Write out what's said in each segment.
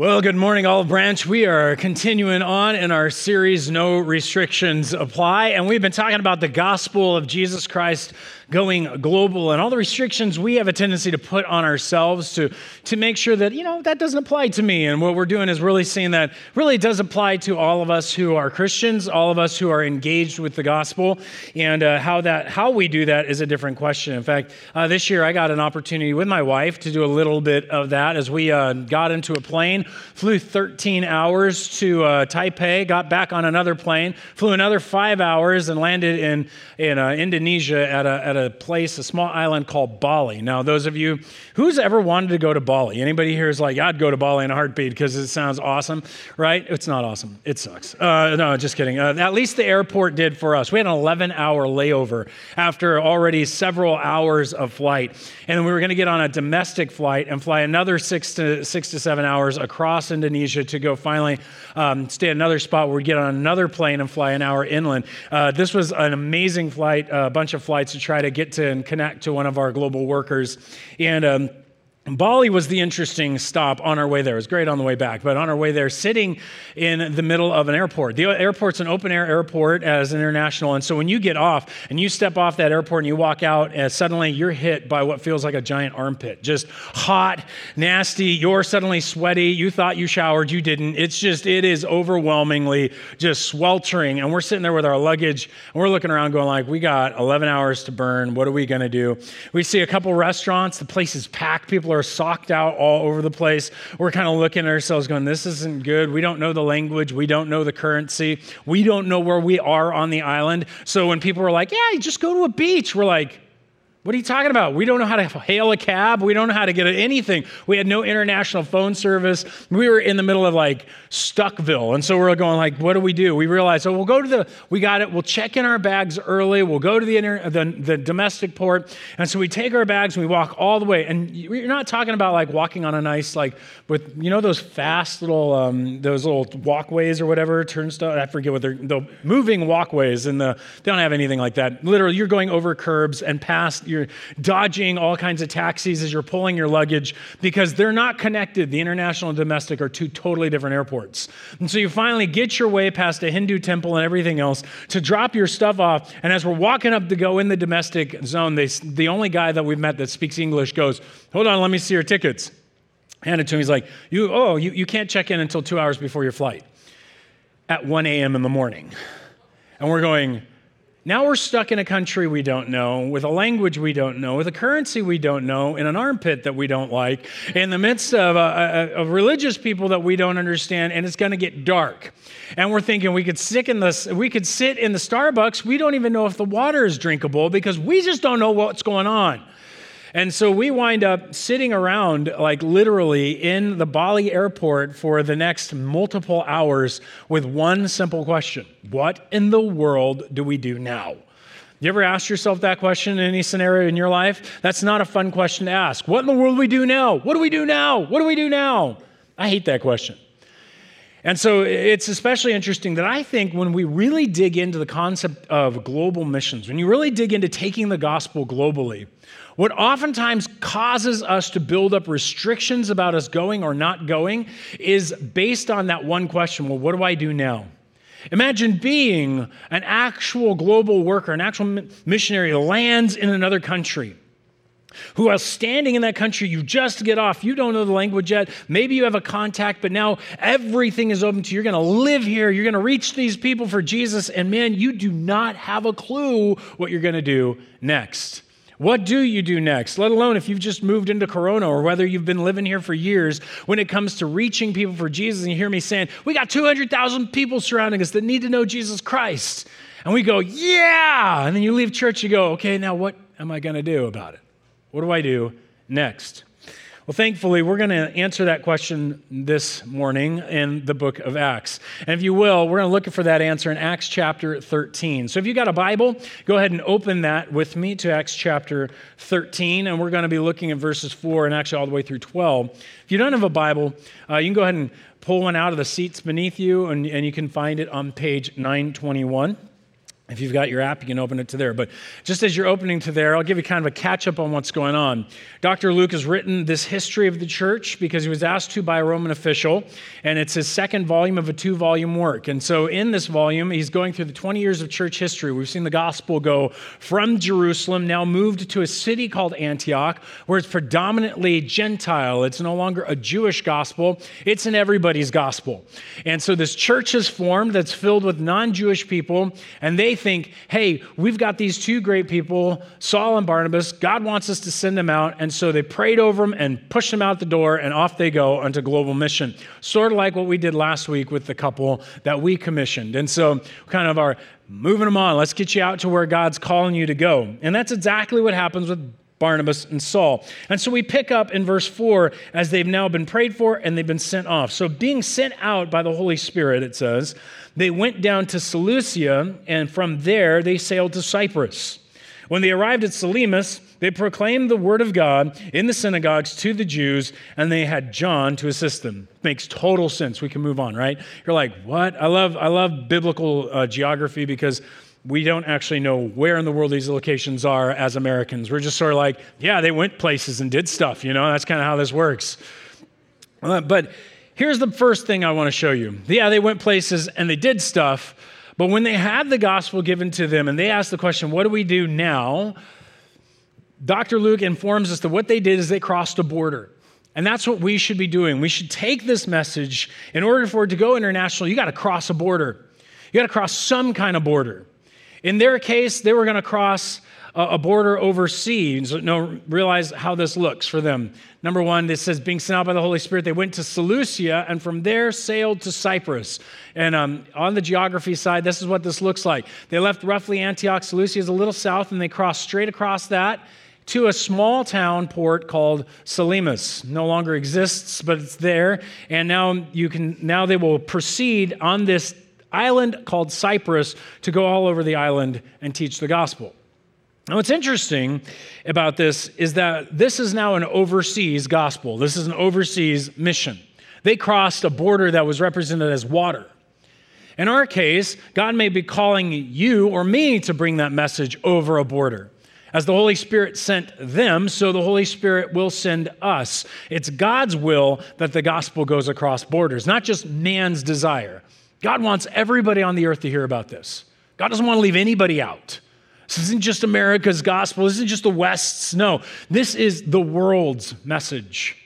Well, good morning, Olive Branch. We are continuing on in our series, No Restrictions Apply. And we've been talking about the gospel of Jesus Christ going global and all the restrictions we have a tendency to put on ourselves to, to make sure that, you know, that doesn't apply to me. And what we're doing is really seeing that really does apply to all of us who are Christians, all of us who are engaged with the gospel. And uh, how that how we do that is a different question. In fact, uh, this year I got an opportunity with my wife to do a little bit of that as we uh, got into a plane, flew 13 hours to uh, Taipei, got back on another plane, flew another five hours, and landed in, in uh, Indonesia at a, at a a place, a small island called Bali. Now, those of you who's ever wanted to go to Bali, anybody here is like, I'd go to Bali in a heartbeat because it sounds awesome, right? It's not awesome. It sucks. Uh, no, just kidding. Uh, at least the airport did for us. We had an 11 hour layover after already several hours of flight, and we were going to get on a domestic flight and fly another six to six to seven hours across Indonesia to go finally um, stay at another spot where we get on another plane and fly an hour inland. Uh, this was an amazing flight, a bunch of flights to try to get to and connect to one of our global workers. And um, Bali was the interesting stop on our way there. It was great on the way back, but on our way there, sitting in the middle of an airport. The airport's an open air airport as an international, and so when you get off and you step off that airport and you walk out, and suddenly you're hit by what feels like a giant armpit. Just hot, nasty. You're suddenly sweaty. You thought you showered, you didn't. It's just it is overwhelmingly just sweltering, and we're sitting there with our luggage and we're looking around, going like, we got 11 hours to burn. What are we gonna do? We see a couple restaurants. The place is packed. People People are socked out all over the place. We're kind of looking at ourselves going, this isn't good. We don't know the language. We don't know the currency. We don't know where we are on the island. So when people are like, yeah, just go to a beach, we're like, what are you talking about? We don't know how to hail a cab. We don't know how to get anything. We had no international phone service. We were in the middle of like Stuckville. And so we're going like, what do we do? We realized, oh, we'll go to the, we got it. We'll check in our bags early. We'll go to the, inter, the, the domestic port. And so we take our bags and we walk all the way. And you're not talking about like walking on a nice, like with, you know, those fast little, um, those little walkways or whatever, turnstile. I forget what they're, the moving walkways. And the, they don't have anything like that. Literally, you're going over curbs and past you're dodging all kinds of taxis as you're pulling your luggage because they're not connected. The international and domestic are two totally different airports. And so you finally get your way past a Hindu temple and everything else to drop your stuff off. And as we're walking up to go in the domestic zone, they, the only guy that we've met that speaks English goes, Hold on, let me see your tickets. Hand it to him. He's like, you, Oh, you, you can't check in until two hours before your flight at 1 a.m. in the morning. And we're going, now we're stuck in a country we don't know, with a language we don't know, with a currency we don't know, in an armpit that we don't like, in the midst of, a, a, of religious people that we don't understand, and it's going to get dark. And we're thinking we could sit in the we could sit in the Starbucks. We don't even know if the water is drinkable because we just don't know what's going on. And so we wind up sitting around, like literally in the Bali airport for the next multiple hours with one simple question What in the world do we do now? You ever ask yourself that question in any scenario in your life? That's not a fun question to ask. What in the world do we do now? What do we do now? What do we do now? I hate that question. And so it's especially interesting that I think when we really dig into the concept of global missions, when you really dig into taking the gospel globally, what oftentimes causes us to build up restrictions about us going or not going is based on that one question well, what do I do now? Imagine being an actual global worker, an actual missionary lands in another country who are standing in that country, you just get off, you don't know the language yet, maybe you have a contact, but now everything is open to you. You're going to live here, you're going to reach these people for Jesus, and man, you do not have a clue what you're going to do next. What do you do next? Let alone if you've just moved into Corona or whether you've been living here for years when it comes to reaching people for Jesus. And you hear me saying, We got 200,000 people surrounding us that need to know Jesus Christ. And we go, Yeah. And then you leave church, you go, Okay, now what am I going to do about it? What do I do next? Well, thankfully, we're going to answer that question this morning in the book of Acts. And if you will, we're going to look for that answer in Acts chapter 13. So if you've got a Bible, go ahead and open that with me to Acts chapter 13. And we're going to be looking at verses 4 and actually all the way through 12. If you don't have a Bible, uh, you can go ahead and pull one out of the seats beneath you, and, and you can find it on page 921. If you've got your app, you can open it to there. But just as you're opening to there, I'll give you kind of a catch up on what's going on. Dr. Luke has written this history of the church because he was asked to by a Roman official, and it's his second volume of a two volume work. And so in this volume, he's going through the 20 years of church history. We've seen the gospel go from Jerusalem, now moved to a city called Antioch, where it's predominantly Gentile. It's no longer a Jewish gospel, it's an everybody's gospel. And so this church is formed that's filled with non Jewish people, and they think, hey, we've got these two great people, Saul and Barnabas. God wants us to send them out. And so they prayed over them and pushed them out the door, and off they go onto global mission. Sort of like what we did last week with the couple that we commissioned. And so, kind of are moving them on. Let's get you out to where God's calling you to go. And that's exactly what happens with Barnabas and Saul. And so we pick up in verse 4 as they've now been prayed for and they've been sent off. So, being sent out by the Holy Spirit, it says, they went down to Seleucia, and from there they sailed to Cyprus. When they arrived at Salamis, they proclaimed the word of God in the synagogues to the Jews, and they had John to assist them. Makes total sense. We can move on, right? You're like, what? I love, I love biblical uh, geography because we don't actually know where in the world these locations are as Americans. We're just sort of like, yeah, they went places and did stuff, you know? That's kind of how this works. Uh, but Here's the first thing I want to show you. Yeah, they went places and they did stuff, but when they had the gospel given to them and they asked the question, What do we do now? Dr. Luke informs us that what they did is they crossed a border. And that's what we should be doing. We should take this message. In order for it to go international, you got to cross a border. You got to cross some kind of border. In their case, they were going to cross a border overseas. No, realize how this looks for them. Number one, it says being sent out by the Holy Spirit, they went to Seleucia and from there sailed to Cyprus. And um, on the geography side, this is what this looks like. They left roughly Antioch. Seleucia is a little south, and they crossed straight across that to a small town port called Salamis. No longer exists, but it's there. And now you can now they will proceed on this island called Cyprus to go all over the island and teach the gospel. Now, what's interesting about this is that this is now an overseas gospel. This is an overseas mission. They crossed a border that was represented as water. In our case, God may be calling you or me to bring that message over a border. As the Holy Spirit sent them, so the Holy Spirit will send us. It's God's will that the gospel goes across borders, not just man's desire. God wants everybody on the earth to hear about this. God doesn't want to leave anybody out. This isn't just America's gospel. This isn't just the West's. No, this is the world's message.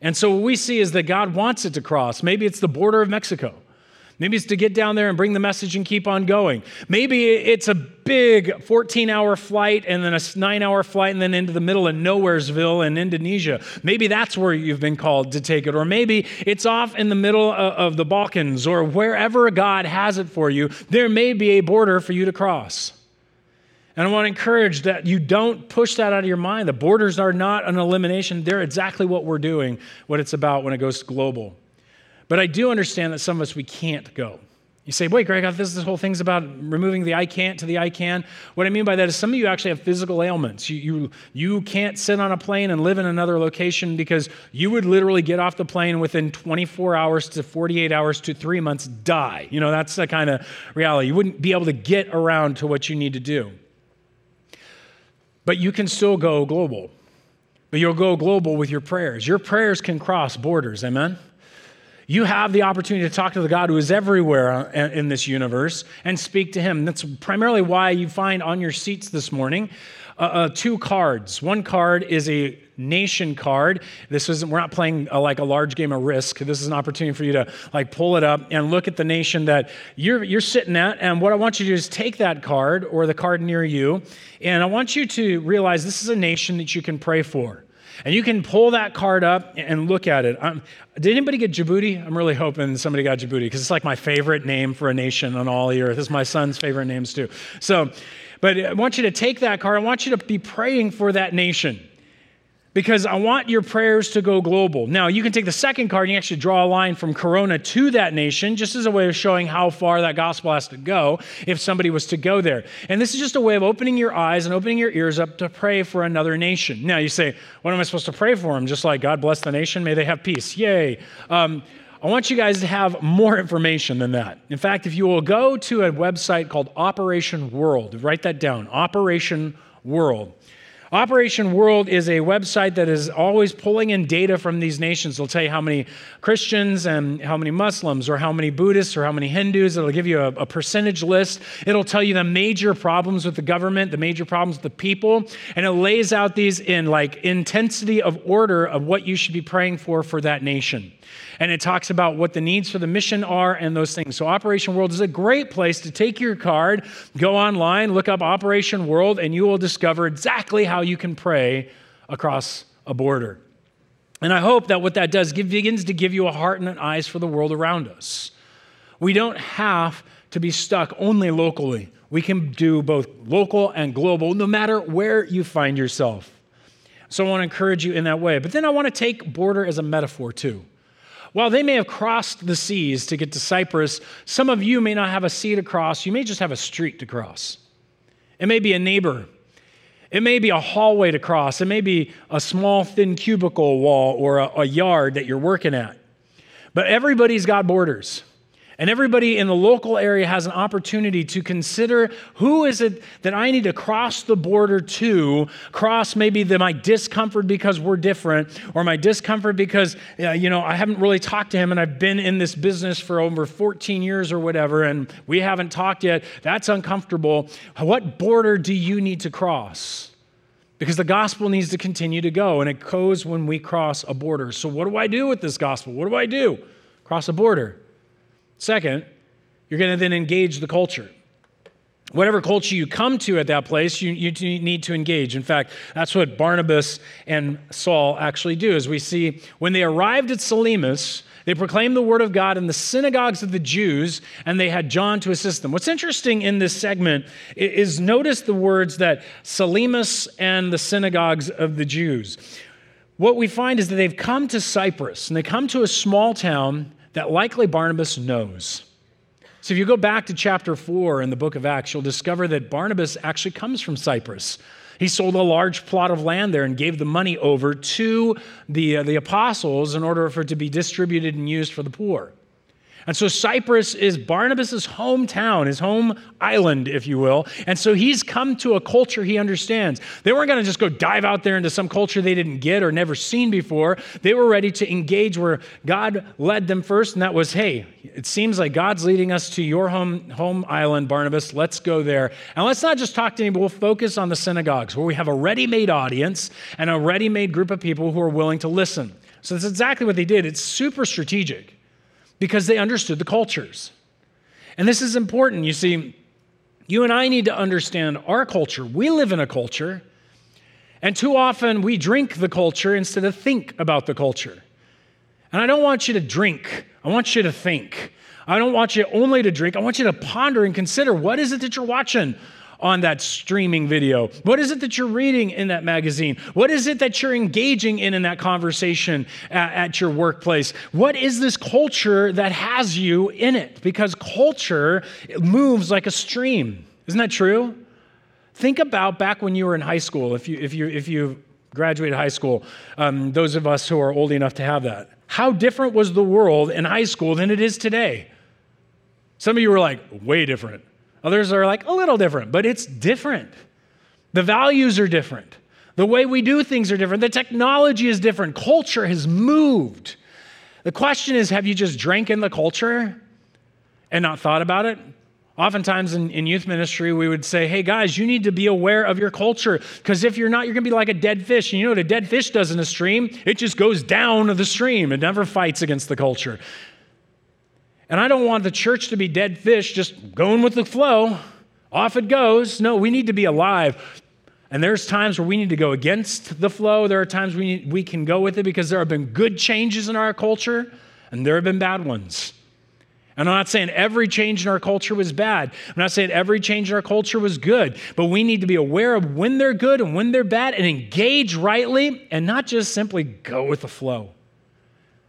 And so what we see is that God wants it to cross. Maybe it's the border of Mexico. Maybe it's to get down there and bring the message and keep on going. Maybe it's a big 14 hour flight and then a nine hour flight and then into the middle of Nowheresville in Indonesia. Maybe that's where you've been called to take it. Or maybe it's off in the middle of the Balkans or wherever God has it for you. There may be a border for you to cross. And I want to encourage that you don't push that out of your mind. The borders are not an elimination, they're exactly what we're doing, what it's about when it goes global. But I do understand that some of us, we can't go. You say, wait, Greg, this, this whole thing's about removing the I can't to the I can. What I mean by that is some of you actually have physical ailments. You, you, you can't sit on a plane and live in another location because you would literally get off the plane within 24 hours to 48 hours to three months, die. You know, that's the kind of reality. You wouldn't be able to get around to what you need to do. But you can still go global. But you'll go global with your prayers. Your prayers can cross borders, amen? You have the opportunity to talk to the God who is everywhere in this universe and speak to Him. That's primarily why you find on your seats this morning uh, uh, two cards. One card is a nation card. This isn't, we're not playing a, like a large game of risk. This is an opportunity for you to like pull it up and look at the nation that you're, you're sitting at. And what I want you to do is take that card or the card near you. And I want you to realize this is a nation that you can pray for. And you can pull that card up and look at it. Um, did anybody get Djibouti? I'm really hoping somebody got Djibouti because it's like my favorite name for a nation on all the earth. It's my son's favorite names too. So, but I want you to take that card. I want you to be praying for that nation because I want your prayers to go global. Now, you can take the second card and you actually draw a line from Corona to that nation, just as a way of showing how far that gospel has to go if somebody was to go there. And this is just a way of opening your eyes and opening your ears up to pray for another nation. Now, you say, what am I supposed to pray for them? Just like God bless the nation, may they have peace. Yay. Um, I want you guys to have more information than that. In fact, if you will go to a website called Operation World, write that down Operation World. Operation World is a website that is always pulling in data from these nations. It'll tell you how many Christians and how many Muslims or how many Buddhists or how many Hindus. It'll give you a, a, percentage list. It'll tell you the major problems with the government, the major problems with the people, and it lays out these in like intensity of order of what you should be praying for for that nation and it talks about what the needs for the mission are and those things. So, Operation World is a great place to take your card, go online, look up Operation World, and you will discover exactly how you can pray across a border. And I hope that what that does give, begins to give you a heart and an eyes for the world around us. We don't have to be stuck only locally. We can do both local and global, no matter where you find yourself. So I want to encourage you in that way. But then I want to take border as a metaphor too. While they may have crossed the seas to get to Cyprus, some of you may not have a sea to cross. You may just have a street to cross. It may be a neighbor. It may be a hallway to cross. It may be a small, thin cubicle wall or a, a yard that you're working at. But everybody's got borders. And everybody in the local area has an opportunity to consider who is it that I need to cross the border to, cross maybe the, my discomfort because we're different, or my discomfort because, you know, I haven't really talked to him and I've been in this business for over 14 years or whatever, and we haven't talked yet. That's uncomfortable. What border do you need to cross? Because the gospel needs to continue to go, and it goes when we cross a border. So, what do I do with this gospel? What do I do? Cross a border. Second, you're going to then engage the culture. Whatever culture you come to at that place, you, you need to engage. In fact, that's what Barnabas and Saul actually do. As we see, when they arrived at Salamis, they proclaimed the word of God in the synagogues of the Jews, and they had John to assist them. What's interesting in this segment is notice the words that Salamis and the synagogues of the Jews. What we find is that they've come to Cyprus, and they come to a small town that likely Barnabas knows. So if you go back to chapter 4 in the book of Acts, you'll discover that Barnabas actually comes from Cyprus. He sold a large plot of land there and gave the money over to the, uh, the apostles in order for it to be distributed and used for the poor. And so Cyprus is Barnabas' hometown, his home island, if you will. And so he's come to a culture he understands. They weren't going to just go dive out there into some culture they didn't get or never seen before. They were ready to engage where God led them first, and that was, hey, it seems like God's leading us to your home, home island, Barnabas. Let's go there. And let's not just talk to anybody, we'll focus on the synagogues where we have a ready made audience and a ready made group of people who are willing to listen. So that's exactly what they did. It's super strategic because they understood the cultures. And this is important. You see, you and I need to understand our culture. We live in a culture, and too often we drink the culture instead of think about the culture. And I don't want you to drink, I want you to think. I don't want you only to drink, I want you to ponder and consider what is it that you're watching? On that streaming video? What is it that you're reading in that magazine? What is it that you're engaging in in that conversation at, at your workplace? What is this culture that has you in it? Because culture moves like a stream. Isn't that true? Think about back when you were in high school, if you, if you, if you graduated high school, um, those of us who are old enough to have that. How different was the world in high school than it is today? Some of you were like, way different. Others are like a little different, but it's different. The values are different. The way we do things are different. The technology is different. Culture has moved. The question is have you just drank in the culture and not thought about it? Oftentimes in, in youth ministry, we would say, hey guys, you need to be aware of your culture because if you're not, you're going to be like a dead fish. And you know what a dead fish does in a stream? It just goes down the stream. It never fights against the culture. And I don't want the church to be dead fish, just going with the flow. Off it goes. No, we need to be alive. And there's times where we need to go against the flow. There are times we, need, we can go with it because there have been good changes in our culture and there have been bad ones. And I'm not saying every change in our culture was bad. I'm not saying every change in our culture was good, but we need to be aware of when they're good and when they're bad and engage rightly and not just simply go with the flow.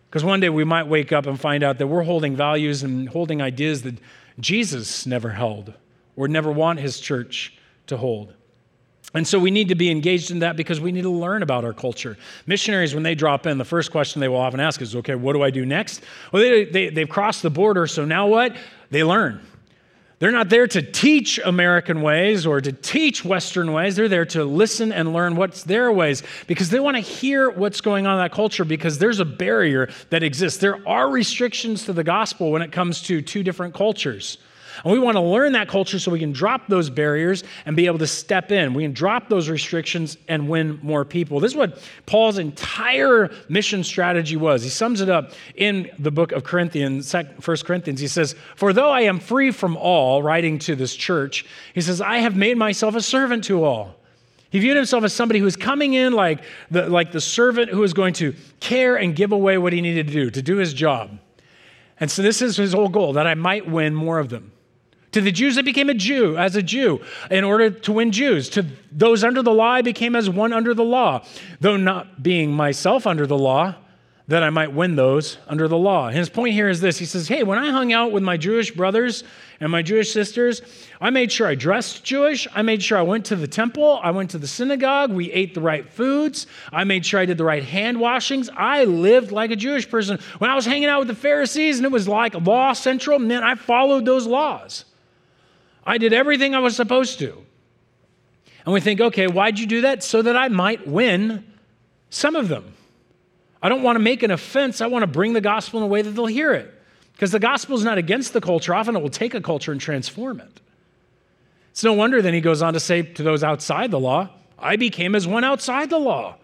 Because one day we might wake up and find out that we're holding values and holding ideas that Jesus never held or never want his church to hold. And so we need to be engaged in that because we need to learn about our culture. Missionaries, when they drop in, the first question they will often ask is, okay, what do I do next? Well, they, they, they've crossed the border, so now what? They learn. They're not there to teach American ways or to teach Western ways. They're there to listen and learn what's their ways because they want to hear what's going on in that culture because there's a barrier that exists. There are restrictions to the gospel when it comes to two different cultures. And we want to learn that culture so we can drop those barriers and be able to step in. We can drop those restrictions and win more people. This is what Paul's entire mission strategy was. He sums it up in the book of Corinthians, 1 Corinthians. He says, For though I am free from all, writing to this church, he says, I have made myself a servant to all. He viewed himself as somebody who was coming in like the, like the servant who was going to care and give away what he needed to do, to do his job. And so this is his whole goal that I might win more of them. To the Jews, I became a Jew as a Jew in order to win Jews. To those under the law, I became as one under the law, though not being myself under the law, that I might win those under the law. And his point here is this He says, Hey, when I hung out with my Jewish brothers and my Jewish sisters, I made sure I dressed Jewish. I made sure I went to the temple. I went to the synagogue. We ate the right foods. I made sure I did the right hand washings. I lived like a Jewish person. When I was hanging out with the Pharisees and it was like law central, man, I followed those laws. I did everything I was supposed to. And we think, okay, why'd you do that? So that I might win some of them. I don't want to make an offense. I want to bring the gospel in a way that they'll hear it. Because the gospel is not against the culture. Often it will take a culture and transform it. It's no wonder then he goes on to say to those outside the law, I became as one outside the law.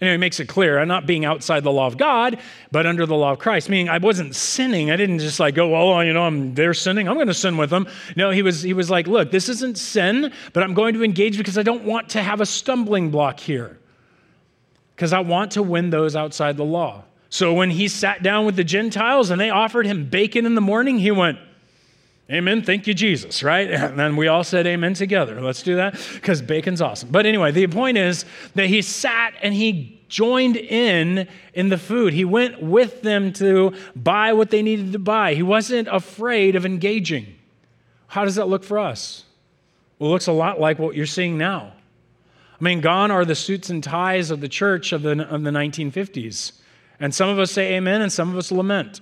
Anyway, he makes it clear I'm not being outside the law of God, but under the law of Christ, meaning I wasn't sinning. I didn't just like go, oh, well, you know, I'm they're sinning. I'm going to sin with them. No, he was he was like, look, this isn't sin, but I'm going to engage because I don't want to have a stumbling block here. Because I want to win those outside the law. So when he sat down with the Gentiles and they offered him bacon in the morning, he went, Amen. Thank you, Jesus, right? And then we all said amen together. Let's do that because bacon's awesome. But anyway, the point is that he sat and he joined in in the food. He went with them to buy what they needed to buy. He wasn't afraid of engaging. How does that look for us? Well, it looks a lot like what you're seeing now. I mean, gone are the suits and ties of the church of the, of the 1950s. And some of us say amen and some of us lament.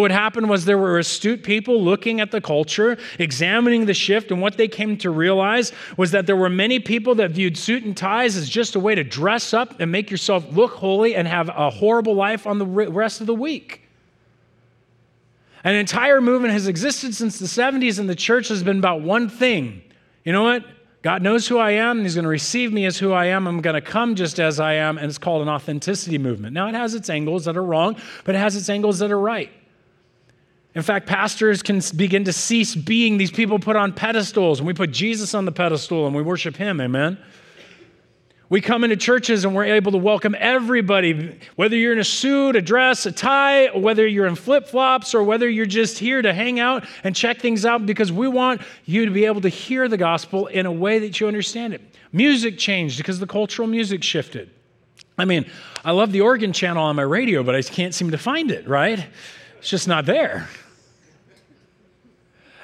What happened was there were astute people looking at the culture, examining the shift, and what they came to realize was that there were many people that viewed suit and ties as just a way to dress up and make yourself look holy and have a horrible life on the rest of the week. An entire movement has existed since the 70s, and the church has been about one thing. You know what? God knows who I am, and He's going to receive me as who I am. I'm going to come just as I am, and it's called an authenticity movement. Now, it has its angles that are wrong, but it has its angles that are right. In fact, pastors can begin to cease being these people put on pedestals, and we put Jesus on the pedestal and we worship him. Amen. We come into churches and we're able to welcome everybody, whether you're in a suit, a dress, a tie, whether you're in flip flops, or whether you're just here to hang out and check things out because we want you to be able to hear the gospel in a way that you understand it. Music changed because the cultural music shifted. I mean, I love the organ channel on my radio, but I can't seem to find it, right? It's just not there.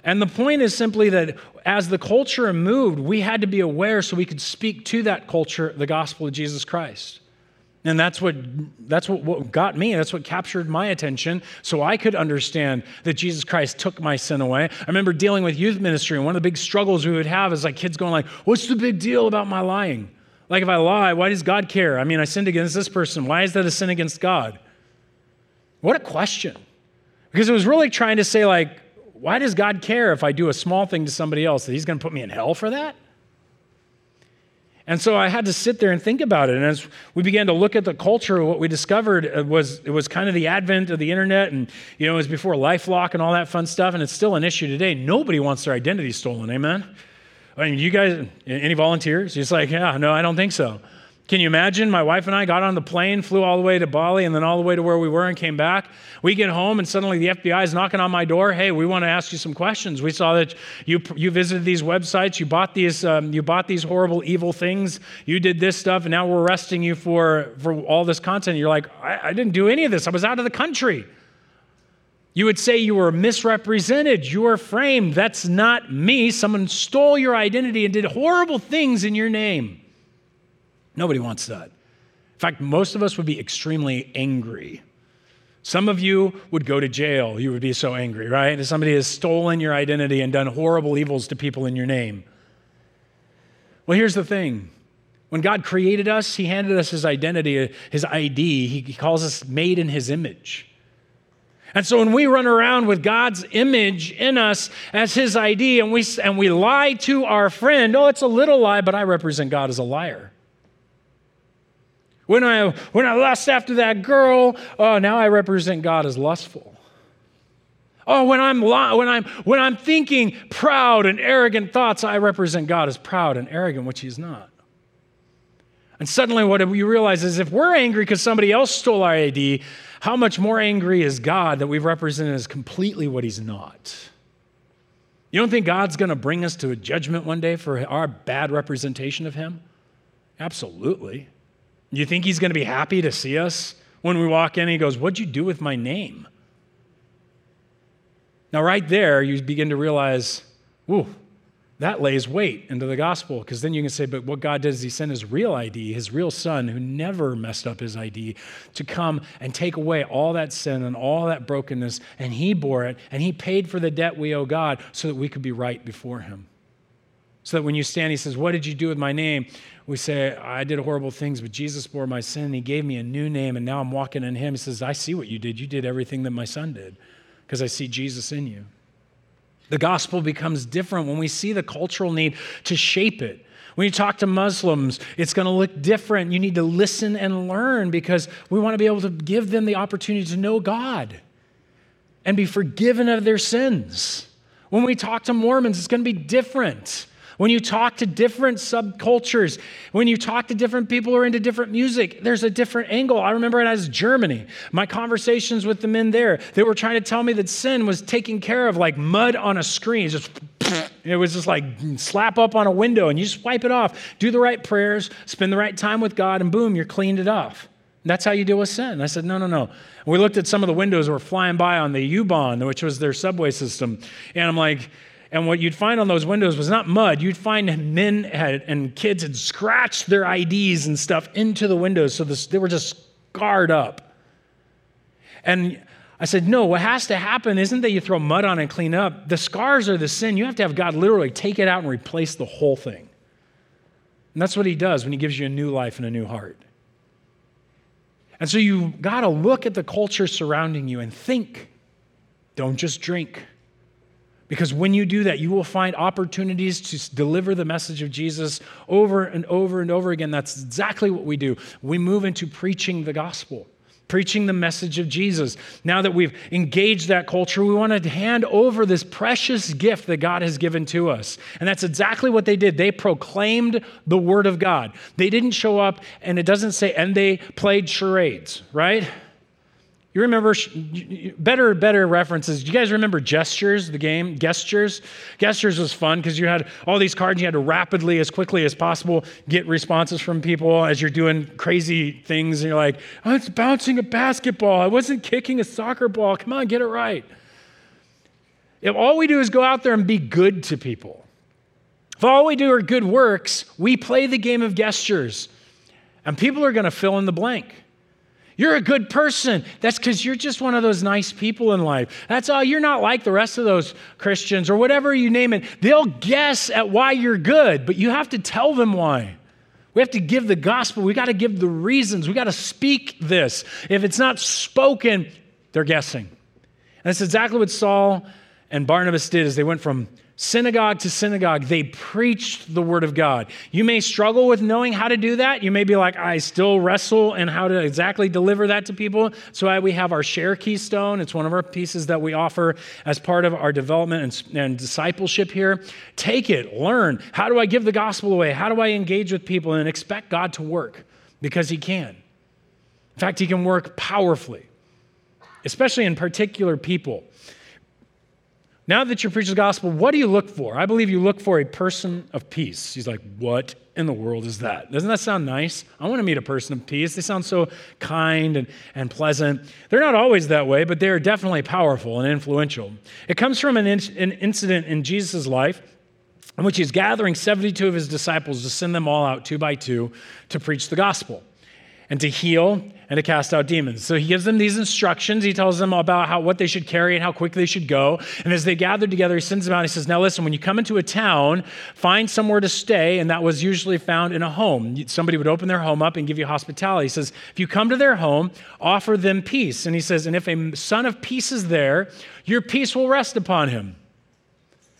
And the point is simply that as the culture moved, we had to be aware so we could speak to that culture the gospel of Jesus Christ. And that's what that's what, what, got me. That's what captured my attention, so I could understand that Jesus Christ took my sin away. I remember dealing with youth ministry, and one of the big struggles we would have is like kids going like, "What's the big deal about my lying? Like if I lie, why does God care? I mean, I sinned against this person. Why is that a sin against God?" What a question! Because it was really trying to say like, why does God care if I do a small thing to somebody else that He's going to put me in hell for that? And so I had to sit there and think about it. And as we began to look at the culture, what we discovered uh, was it was kind of the advent of the internet, and you know, it was before LifeLock and all that fun stuff, and it's still an issue today. Nobody wants their identity stolen. Amen. I mean, you guys, any volunteers? He's like, yeah, no, I don't think so. Can you imagine? My wife and I got on the plane, flew all the way to Bali, and then all the way to where we were and came back. We get home, and suddenly the FBI is knocking on my door. Hey, we want to ask you some questions. We saw that you, you visited these websites, you bought these, um, you bought these horrible, evil things, you did this stuff, and now we're arresting you for, for all this content. You're like, I, I didn't do any of this. I was out of the country. You would say you were misrepresented, you were framed. That's not me. Someone stole your identity and did horrible things in your name. Nobody wants that. In fact, most of us would be extremely angry. Some of you would go to jail. You would be so angry, right? If somebody has stolen your identity and done horrible evils to people in your name. Well, here's the thing when God created us, He handed us His identity, His ID. He calls us made in His image. And so when we run around with God's image in us as His ID and we, and we lie to our friend, oh, it's a little lie, but I represent God as a liar. When I, when I lust after that girl, oh, now I represent God as lustful. Oh, when I'm, when, I'm, when I'm thinking proud and arrogant thoughts, I represent God as proud and arrogant, which He's not. And suddenly, what we realize is if we're angry because somebody else stole our ID, how much more angry is God that we've represented as completely what He's not? You don't think God's going to bring us to a judgment one day for our bad representation of Him? Absolutely. You think He's going to be happy to see us when we walk in He goes, What'd you do with my name? Now, right there, you begin to realize, Ooh, that lays weight into the gospel because then you can say, but what God did is He sent His real ID, His real Son, who never messed up His ID, to come and take away all that sin and all that brokenness, and He bore it, and He paid for the debt we owe God so that we could be right before Him. So that when you stand, He says, What did you do with my name? We say, I did horrible things, but Jesus bore my sin, and He gave me a new name, and now I'm walking in Him. He says, I see what you did. You did everything that my son did because I see Jesus in you. The gospel becomes different when we see the cultural need to shape it. When you talk to Muslims, it's going to look different. You need to listen and learn because we want to be able to give them the opportunity to know God and be forgiven of their sins. When we talk to Mormons, it's going to be different. When you talk to different subcultures, when you talk to different people who are into different music, there's a different angle. I remember when I was Germany, my conversations with the men there, they were trying to tell me that sin was taken care of like mud on a screen. Just it was just like slap up on a window and you just wipe it off. Do the right prayers, spend the right time with God, and boom, you're cleaned it off. That's how you deal with sin. I said, no, no, no. And We looked at some of the windows that were flying by on the U-Bahn, which was their subway system. And I'm like, and what you'd find on those windows was not mud. You'd find men had, and kids had scratched their IDs and stuff into the windows. So this, they were just scarred up. And I said, no, what has to happen isn't that you throw mud on and clean up. The scars are the sin. You have to have God literally take it out and replace the whole thing. And that's what he does when he gives you a new life and a new heart. And so you got to look at the culture surrounding you and think. Don't just drink. Because when you do that, you will find opportunities to deliver the message of Jesus over and over and over again. That's exactly what we do. We move into preaching the gospel, preaching the message of Jesus. Now that we've engaged that culture, we want to hand over this precious gift that God has given to us. And that's exactly what they did. They proclaimed the word of God. They didn't show up, and it doesn't say, and they played charades, right? You remember better better references. Do you guys remember gestures, the game? Gestures? Gestures was fun because you had all these cards, you had to rapidly, as quickly as possible, get responses from people as you're doing crazy things. And you're like, oh, I was bouncing a basketball. I wasn't kicking a soccer ball. Come on, get it right. If all we do is go out there and be good to people, if all we do are good works, we play the game of gestures. And people are going to fill in the blank. You're a good person. That's because you're just one of those nice people in life. That's all. You're not like the rest of those Christians or whatever you name it. They'll guess at why you're good, but you have to tell them why. We have to give the gospel. We got to give the reasons. We got to speak this. If it's not spoken, they're guessing. And that's exactly what Saul and Barnabas did as they went from synagogue to synagogue, they preached the word of God. You may struggle with knowing how to do that. You may be like, I still wrestle and how to exactly deliver that to people. So we have our share keystone. It's one of our pieces that we offer as part of our development and, and discipleship here. Take it, learn. How do I give the gospel away? How do I engage with people and expect God to work? Because He can. In fact, He can work powerfully, especially in particular people. Now that you're preaching the gospel, what do you look for? I believe you look for a person of peace. He's like, What in the world is that? Doesn't that sound nice? I want to meet a person of peace. They sound so kind and, and pleasant. They're not always that way, but they are definitely powerful and influential. It comes from an, in, an incident in Jesus' life in which he's gathering 72 of his disciples to send them all out two by two to preach the gospel and to heal and to cast out demons. So he gives them these instructions. He tells them about how what they should carry and how quick they should go. And as they gather together, he sends them out. He says, "Now listen, when you come into a town, find somewhere to stay." And that was usually found in a home. Somebody would open their home up and give you hospitality. He says, "If you come to their home, offer them peace." And he says, "And if a son of peace is there, your peace will rest upon him.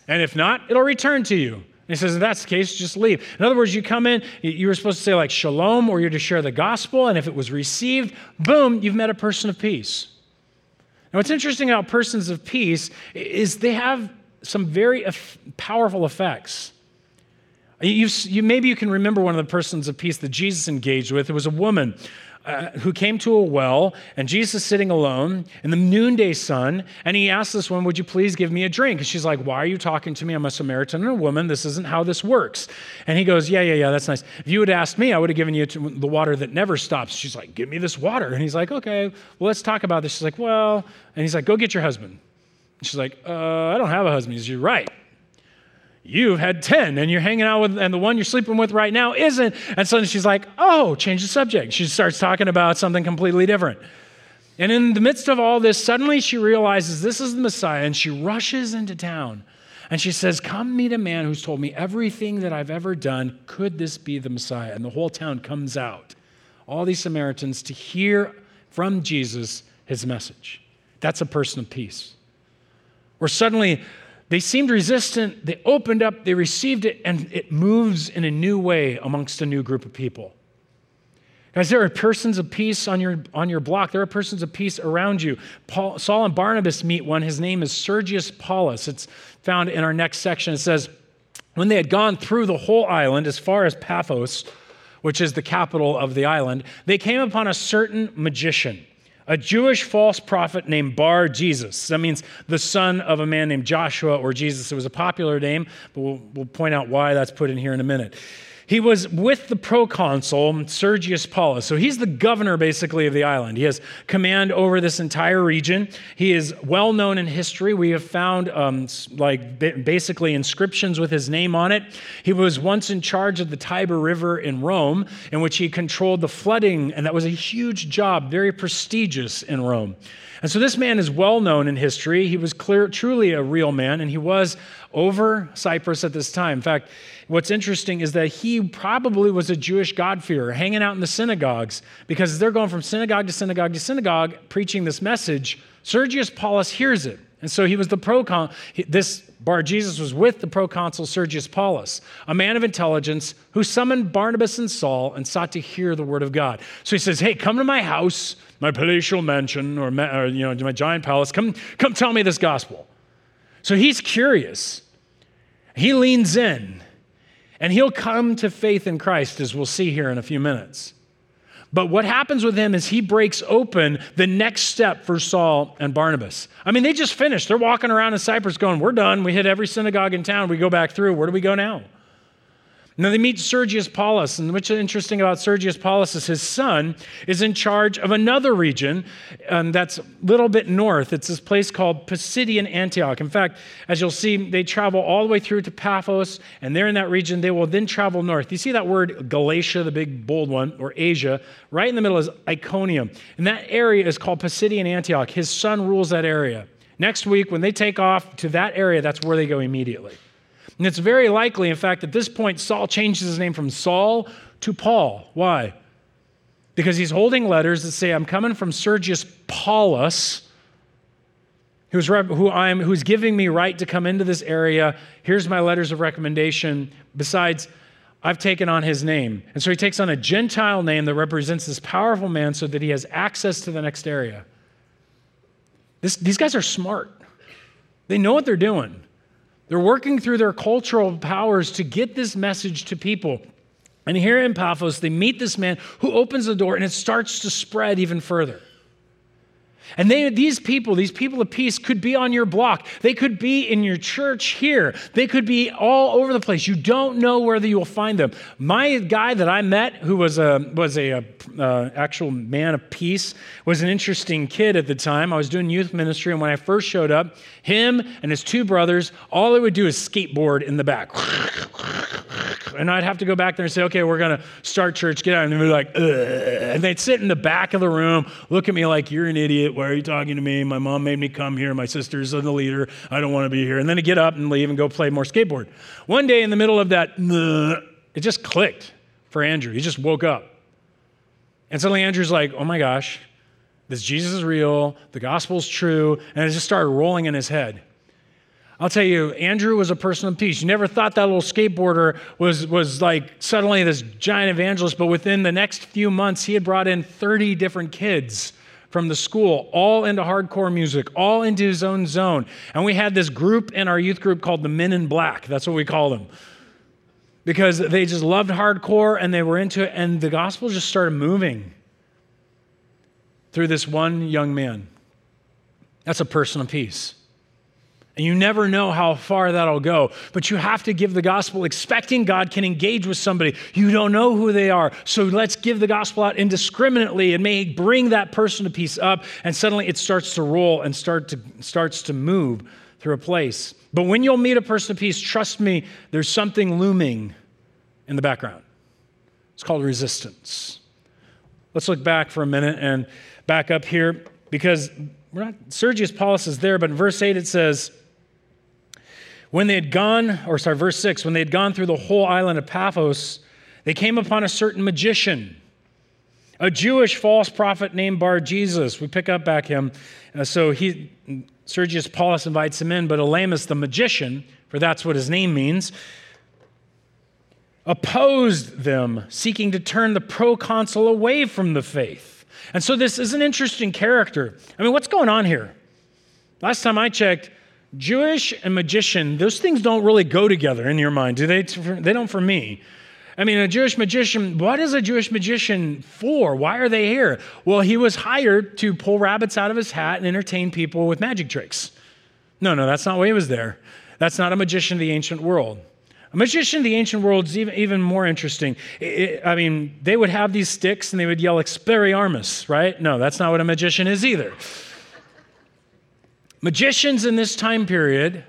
And if not, it'll return to you." He says, if that's the case, just leave. In other words, you come in, you were supposed to say like shalom, or you're to share the gospel, and if it was received, boom, you've met a person of peace. Now, what's interesting about persons of peace is they have some very powerful effects. You, maybe you can remember one of the persons of peace that Jesus engaged with. It was a woman uh, who came to a well, and Jesus sitting alone in the noonday sun, and he asked this woman, Would you please give me a drink? And she's like, Why are you talking to me? I'm a Samaritan and a woman. This isn't how this works. And he goes, Yeah, yeah, yeah, that's nice. If you had asked me, I would have given you the water that never stops. She's like, Give me this water. And he's like, Okay, well, let's talk about this. She's like, Well, and he's like, Go get your husband. And she's like, uh, I don't have a husband. He's, You're right you've had 10 and you're hanging out with, and the one you're sleeping with right now isn't. And suddenly she's like, oh, change the subject. She starts talking about something completely different. And in the midst of all this, suddenly she realizes this is the Messiah and she rushes into town. And she says, Come meet a man who's told me everything that I've ever done. Could this be the Messiah? And the whole town comes out, all these Samaritans, to hear from Jesus his message. That's a person of peace. Where suddenly they seemed resistant. They opened up, they received it, and it moves in a new way amongst a new group of people. Guys, there are persons of peace on your, on your block. There are persons of peace around you. Paul, Saul and Barnabas meet one. His name is Sergius Paulus. It's found in our next section. It says, When they had gone through the whole island as far as Paphos, which is the capital of the island, they came upon a certain magician a Jewish false prophet named Bar Jesus. That means the son of a man named Joshua or Jesus. It was a popular name, but we'll, we'll point out why that's put in here in a minute. He was with the proconsul, Sergius Paulus. So he's the governor, basically, of the island. He has command over this entire region. He is well known in history. We have found, um, like, basically inscriptions with his name on it. He was once in charge of the Tiber River in Rome, in which he controlled the flooding, and that was a huge job, very prestigious in Rome. And so this man is well known in history. He was clear, truly a real man, and he was over Cyprus at this time. In fact, what's interesting is that he probably was a Jewish God-fearer, hanging out in the synagogues, because they're going from synagogue to synagogue to synagogue preaching this message. Sergius Paulus hears it. And so he was the procon. This Bar Jesus was with the proconsul Sergius Paulus, a man of intelligence who summoned Barnabas and Saul and sought to hear the word of God. So he says, "Hey, come to my house my palatial mansion or, or you know, my giant palace. Come, come tell me this gospel. So he's curious. He leans in and he'll come to faith in Christ, as we'll see here in a few minutes. But what happens with him is he breaks open the next step for Saul and Barnabas. I mean, they just finished. They're walking around in Cyprus going, We're done. We hit every synagogue in town. We go back through. Where do we go now? Now they meet Sergius Paulus, and what's interesting about Sergius Paulus is his son is in charge of another region um, that's a little bit north. It's this place called Pisidian Antioch. In fact, as you'll see, they travel all the way through to Paphos, and they're in that region. They will then travel north. You see that word Galatia, the big bold one, or Asia? Right in the middle is Iconium, and that area is called Pisidian Antioch. His son rules that area. Next week, when they take off to that area, that's where they go immediately. And it's very likely, in fact, at this point, Saul changes his name from Saul to Paul. Why? Because he's holding letters that say, I'm coming from Sergius Paulus, who's, who I'm, who's giving me right to come into this area. Here's my letters of recommendation. Besides, I've taken on his name. And so he takes on a Gentile name that represents this powerful man so that he has access to the next area. This, these guys are smart, they know what they're doing. They're working through their cultural powers to get this message to people. And here in Paphos, they meet this man who opens the door and it starts to spread even further. And they, these people, these people of peace, could be on your block. They could be in your church here. They could be all over the place. You don't know whether you will find them. My guy that I met, who was a was a, a uh, actual man of peace, was an interesting kid at the time. I was doing youth ministry, and when I first showed up, him and his two brothers, all they would do is skateboard in the back. And I'd have to go back there and say, okay, we're going to start church, get out. And they'd be like, Ugh. and they'd sit in the back of the room, look at me like, you're an idiot. Why are you talking to me? My mom made me come here. My sister's the leader. I don't want to be here. And then to get up and leave and go play more skateboard. One day in the middle of that, it just clicked for Andrew. He just woke up. And suddenly Andrew's like, oh my gosh, this Jesus is real. The gospel's true. And it just started rolling in his head. I'll tell you, Andrew was a person of peace. You never thought that little skateboarder was, was like suddenly this giant evangelist, but within the next few months, he had brought in 30 different kids from the school, all into hardcore music, all into his own zone. And we had this group in our youth group called the Men in Black. That's what we call them. Because they just loved hardcore and they were into it, and the gospel just started moving through this one young man. That's a person of peace. And you never know how far that'll go. But you have to give the gospel expecting God can engage with somebody. You don't know who they are. So let's give the gospel out indiscriminately and may bring that person to peace up. And suddenly it starts to roll and start to, starts to move through a place. But when you'll meet a person of peace, trust me, there's something looming in the background. It's called resistance. Let's look back for a minute and back up here because we're not, Sergius Paulus is there, but in verse 8 it says, when they had gone, or sorry, verse 6, when they had gone through the whole island of Paphos, they came upon a certain magician, a Jewish false prophet named Bar Jesus. We pick up back him. Uh, so he, Sergius Paulus invites him in, but Elymas the magician, for that's what his name means, opposed them, seeking to turn the proconsul away from the faith. And so this is an interesting character. I mean, what's going on here? Last time I checked, Jewish and magician, those things don't really go together in your mind, do they? They don't for me. I mean, a Jewish magician, what is a Jewish magician for? Why are they here? Well, he was hired to pull rabbits out of his hat and entertain people with magic tricks. No, no, that's not why he was there. That's not a magician of the ancient world. A magician of the ancient world is even, even more interesting. It, I mean, they would have these sticks and they would yell, Expelliarmus, right? No, that's not what a magician is either. Magicians in this time period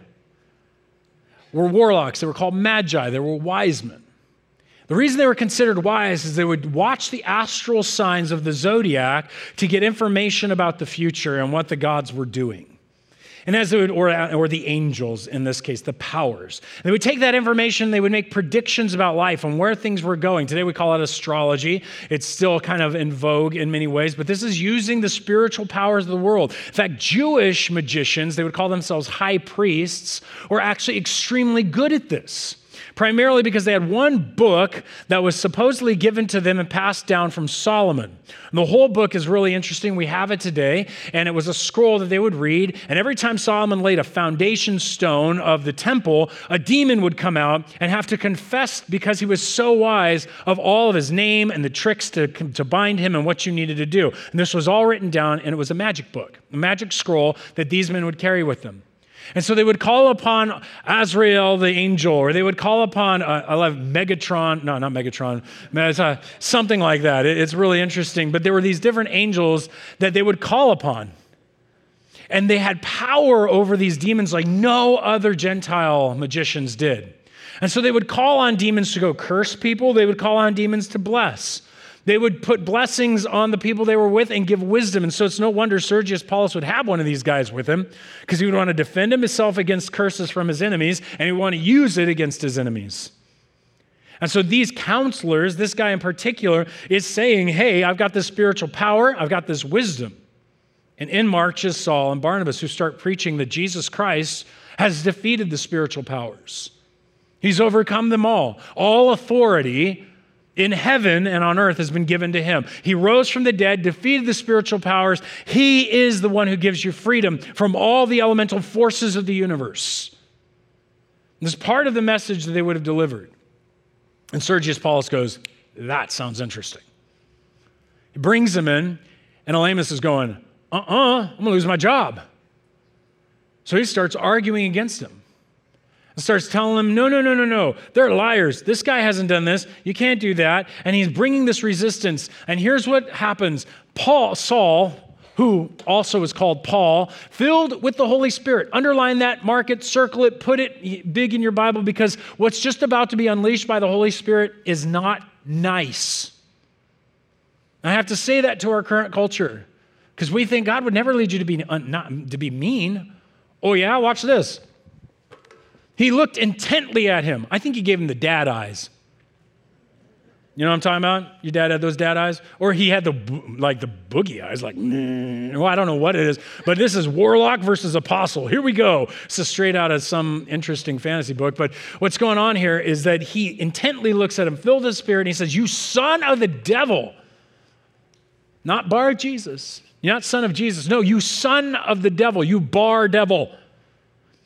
were warlocks. They were called magi, they were wise men. The reason they were considered wise is they would watch the astral signs of the zodiac to get information about the future and what the gods were doing. And as would, or, or the angels in this case, the powers. They would take that information, they would make predictions about life and where things were going. Today we call it astrology. It's still kind of in vogue in many ways, but this is using the spiritual powers of the world. In fact, Jewish magicians, they would call themselves high priests, were actually extremely good at this primarily because they had one book that was supposedly given to them and passed down from Solomon. And the whole book is really interesting. We have it today, and it was a scroll that they would read. And every time Solomon laid a foundation stone of the temple, a demon would come out and have to confess because he was so wise of all of his name and the tricks to, to bind him and what you needed to do. And this was all written down, and it was a magic book, a magic scroll that these men would carry with them. And so they would call upon Azrael the angel, or they would call upon, uh, I love Megatron, no, not Megatron, uh, something like that. It, it's really interesting. But there were these different angels that they would call upon. And they had power over these demons like no other Gentile magicians did. And so they would call on demons to go curse people, they would call on demons to bless. They would put blessings on the people they were with and give wisdom. And so it's no wonder Sergius Paulus would have one of these guys with him because he would want to defend himself against curses from his enemies and he would want to use it against his enemies. And so these counselors, this guy in particular, is saying, Hey, I've got this spiritual power, I've got this wisdom. And in marches Saul and Barnabas, who start preaching that Jesus Christ has defeated the spiritual powers. He's overcome them all. All authority in heaven and on earth has been given to him. He rose from the dead, defeated the spiritual powers. He is the one who gives you freedom from all the elemental forces of the universe. This is part of the message that they would have delivered. And Sergius Paulus goes, That sounds interesting. He brings them in, and Elymas is going, uh uh-uh, uh, i am going to lose my job. So he starts arguing against him and starts telling them, no, no, no, no, no. They're liars. This guy hasn't done this. You can't do that. And he's bringing this resistance. And here's what happens Paul, Saul, who also is called Paul, filled with the Holy Spirit. Underline that, mark it, circle it, put it big in your Bible because what's just about to be unleashed by the Holy Spirit is not nice. I have to say that to our current culture because we think God would never lead you to be, uh, not, to be mean. Oh, yeah, watch this. He looked intently at him. I think he gave him the dad eyes. You know what I'm talking about? Your dad had those dad eyes? Or he had the like the boogie eyes, like, well, I don't know what it is, but this is Warlock versus Apostle. Here we go. This is straight out of some interesting fantasy book. But what's going on here is that he intently looks at him, filled with spirit, and he says, You son of the devil. Not bar Jesus. You're not son of Jesus. No, you son of the devil, you bar devil.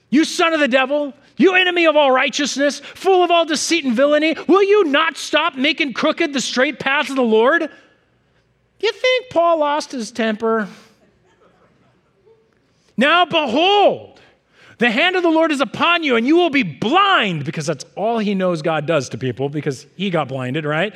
You son of the devil, you enemy of all righteousness, full of all deceit and villainy, will you not stop making crooked the straight path of the Lord? You think Paul lost his temper? Now behold, the hand of the Lord is upon you, and you will be blind, because that's all he knows God does to people, because he got blinded, right?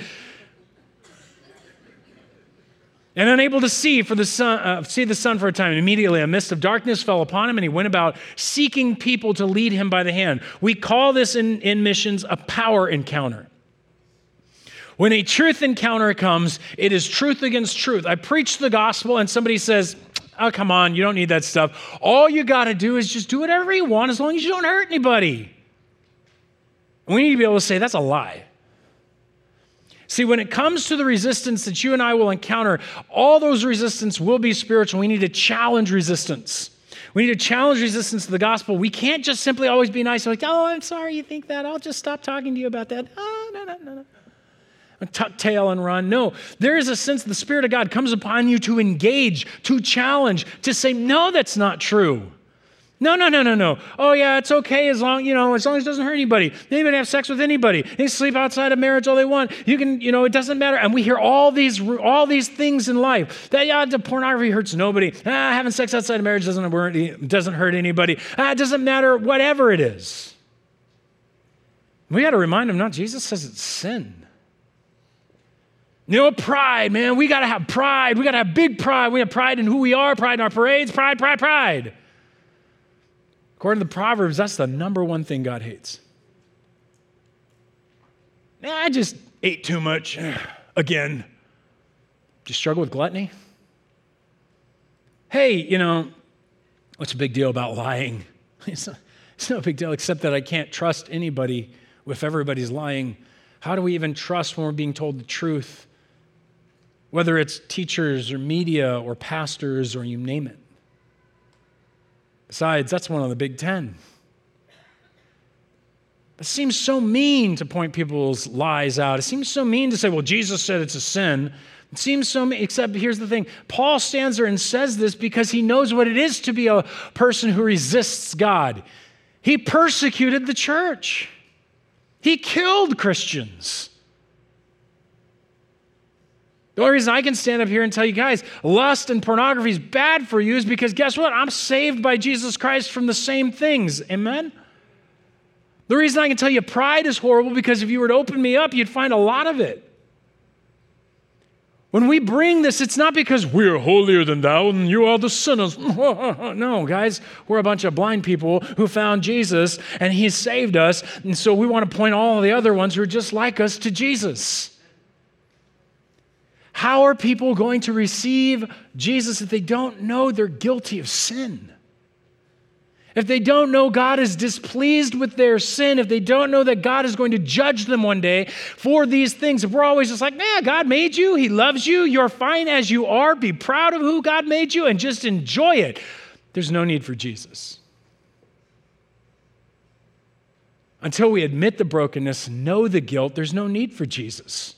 And unable to see for the sun, uh, see the sun for a time. And immediately a mist of darkness fell upon him, and he went about seeking people to lead him by the hand. We call this in, in missions a power encounter. When a truth encounter comes, it is truth against truth. I preach the gospel, and somebody says, Oh, come on, you don't need that stuff. All you got to do is just do whatever you want as long as you don't hurt anybody. We need to be able to say, That's a lie. See, when it comes to the resistance that you and I will encounter, all those resistance will be spiritual. We need to challenge resistance. We need to challenge resistance to the gospel. We can't just simply always be nice, like, oh, I'm sorry you think that. I'll just stop talking to you about that. Oh, no, no, no, no. Tuck tail and run. No, there is a sense the Spirit of God comes upon you to engage, to challenge, to say, no, that's not true. No, no, no, no, no. Oh yeah, it's okay as long, you know, as long as it doesn't hurt anybody. They even have sex with anybody. They sleep outside of marriage all they want. You can, you know, it doesn't matter. And we hear all these all these things in life. That yeah, the pornography hurts nobody. Ah, having sex outside of marriage doesn't hurt, doesn't hurt anybody. Ah, it doesn't matter, whatever it is. We got to remind them, not Jesus says it's sin. You know, pride, man. We got to have pride. We got to have big pride. We have pride in who we are, pride in our parades, pride, pride, pride. According to the Proverbs, that's the number one thing God hates. I just ate too much again. Do you struggle with gluttony? Hey, you know, what's a big deal about lying? It's, not, it's no big deal except that I can't trust anybody if everybody's lying. How do we even trust when we're being told the truth? Whether it's teachers or media or pastors or you name it. Besides, that's one of the Big Ten. It seems so mean to point people's lies out. It seems so mean to say, well, Jesus said it's a sin. It seems so mean, except here's the thing Paul stands there and says this because he knows what it is to be a person who resists God. He persecuted the church, he killed Christians. The only reason I can stand up here and tell you guys lust and pornography is bad for you is because guess what? I'm saved by Jesus Christ from the same things. Amen? The reason I can tell you pride is horrible because if you were to open me up, you'd find a lot of it. When we bring this, it's not because we're holier than thou and you are the sinners. no, guys, we're a bunch of blind people who found Jesus and he saved us. And so we want to point all the other ones who are just like us to Jesus. How are people going to receive Jesus if they don't know they're guilty of sin? If they don't know God is displeased with their sin, if they don't know that God is going to judge them one day for these things, if we're always just like, man, God made you, He loves you, you're fine as you are, be proud of who God made you, and just enjoy it, there's no need for Jesus. Until we admit the brokenness, know the guilt, there's no need for Jesus.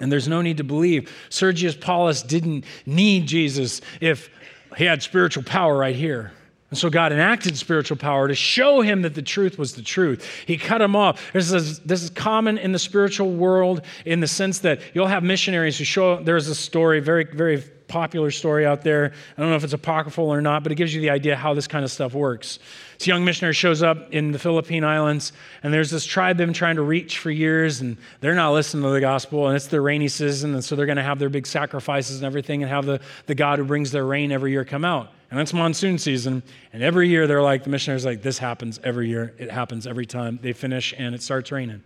And there's no need to believe Sergius Paulus didn't need Jesus if he had spiritual power right here. And so God enacted spiritual power to show him that the truth was the truth. He cut him off. This is, this is common in the spiritual world in the sense that you'll have missionaries who show, there's a story, very, very popular story out there. I don't know if it's apocryphal or not, but it gives you the idea how this kind of stuff works. This young missionary shows up in the Philippine Islands, and there's this tribe they've been trying to reach for years, and they're not listening to the gospel, and it's the rainy season, and so they're going to have their big sacrifices and everything, and have the, the God who brings their rain every year come out. And it's monsoon season, and every year they're like, the missionaries like, this happens every year. It happens every time they finish, and it starts raining.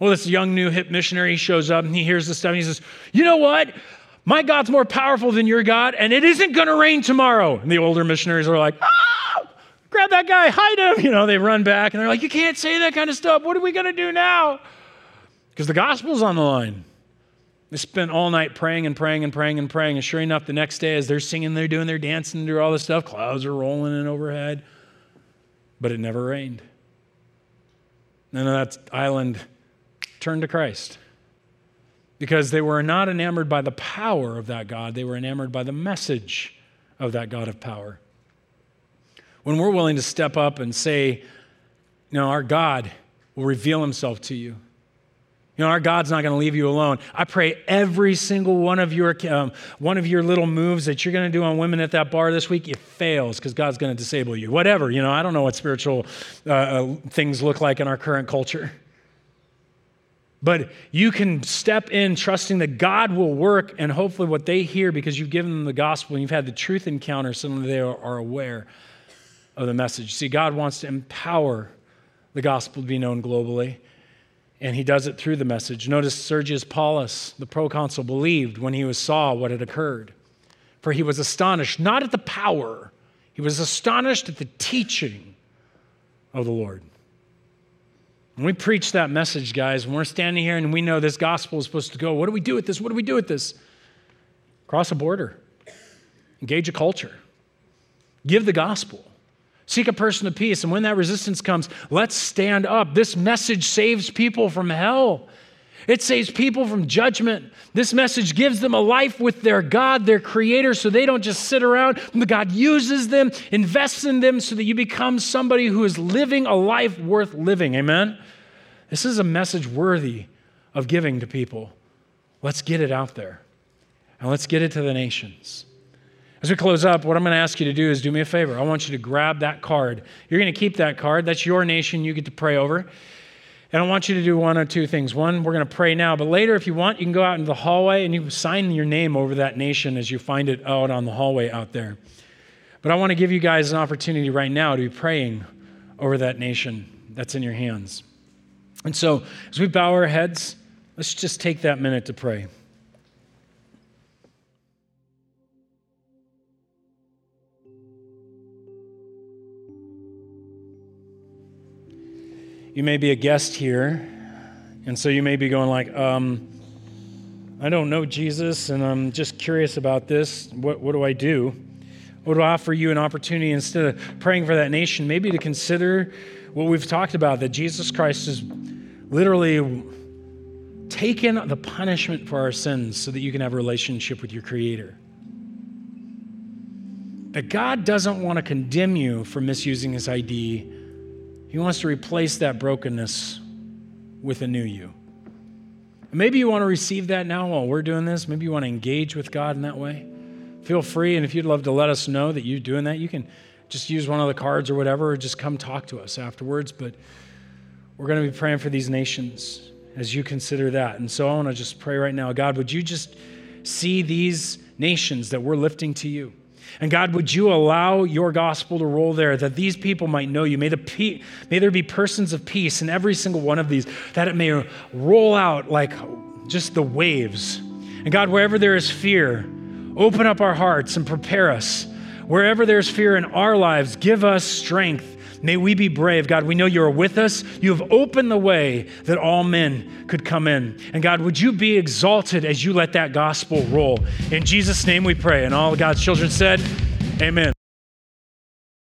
Well, this young new hip missionary shows up and he hears this stuff and he says, You know what? My God's more powerful than your God, and it isn't going to rain tomorrow. And the older missionaries are like, Ah, grab that guy, hide him. You know, they run back and they're like, You can't say that kind of stuff. What are we going to do now? Because the gospel's on the line. They spent all night praying and praying and praying and praying. And sure enough, the next day, as they're singing, they're doing their dancing, they're all this stuff, clouds are rolling in overhead. But it never rained. And that island turned to Christ because they were not enamored by the power of that God, they were enamored by the message of that God of power. When we're willing to step up and say, you know, our God will reveal himself to you. You know, our God's not going to leave you alone. I pray every single one of your um, one of your little moves that you're going to do on women at that bar this week, it fails because God's going to disable you. Whatever, you know, I don't know what spiritual uh, uh, things look like in our current culture. But you can step in trusting that God will work, and hopefully, what they hear because you've given them the gospel and you've had the truth encounter, suddenly they are aware of the message. See, God wants to empower the gospel to be known globally, and He does it through the message. Notice Sergius Paulus, the proconsul, believed when he was saw what had occurred, for he was astonished not at the power, he was astonished at the teaching of the Lord. When we preach that message, guys, when we're standing here and we know this gospel is supposed to go, what do we do with this? What do we do with this? Cross a border, engage a culture, give the gospel, seek a person of peace. And when that resistance comes, let's stand up. This message saves people from hell. It saves people from judgment. This message gives them a life with their God, their creator, so they don't just sit around. God uses them, invests in them so that you become somebody who is living a life worth living. Amen? This is a message worthy of giving to people. Let's get it out there and let's get it to the nations. As we close up, what I'm going to ask you to do is do me a favor. I want you to grab that card. You're going to keep that card. That's your nation you get to pray over. And I want you to do one or two things. One, we're going to pray now, but later, if you want, you can go out into the hallway and you sign your name over that nation as you find it out on the hallway out there. But I want to give you guys an opportunity right now to be praying over that nation that's in your hands. And so, as we bow our heads, let's just take that minute to pray. You may be a guest here, and so you may be going like, um, I don't know Jesus, and I'm just curious about this. What, what do I do? What would offer you an opportunity instead of praying for that nation, maybe to consider what we've talked about that Jesus Christ has literally taken the punishment for our sins so that you can have a relationship with your Creator. That God doesn't want to condemn you for misusing His ID he wants to replace that brokenness with a new you. maybe you want to receive that now while we're doing this. Maybe you want to engage with God in that way. Feel free, and if you'd love to let us know that you're doing that, you can just use one of the cards or whatever, or just come talk to us afterwards. But we're going to be praying for these nations as you consider that. And so I want to just pray right now God, would you just see these nations that we're lifting to you? And God, would you allow your gospel to roll there that these people might know you? May, the pe- may there be persons of peace in every single one of these, that it may roll out like just the waves. And God, wherever there is fear, open up our hearts and prepare us. Wherever there's fear in our lives, give us strength. May we be brave. God, we know you are with us. You have opened the way that all men could come in. And God, would you be exalted as you let that gospel roll? In Jesus' name we pray. And all God's children said, Amen.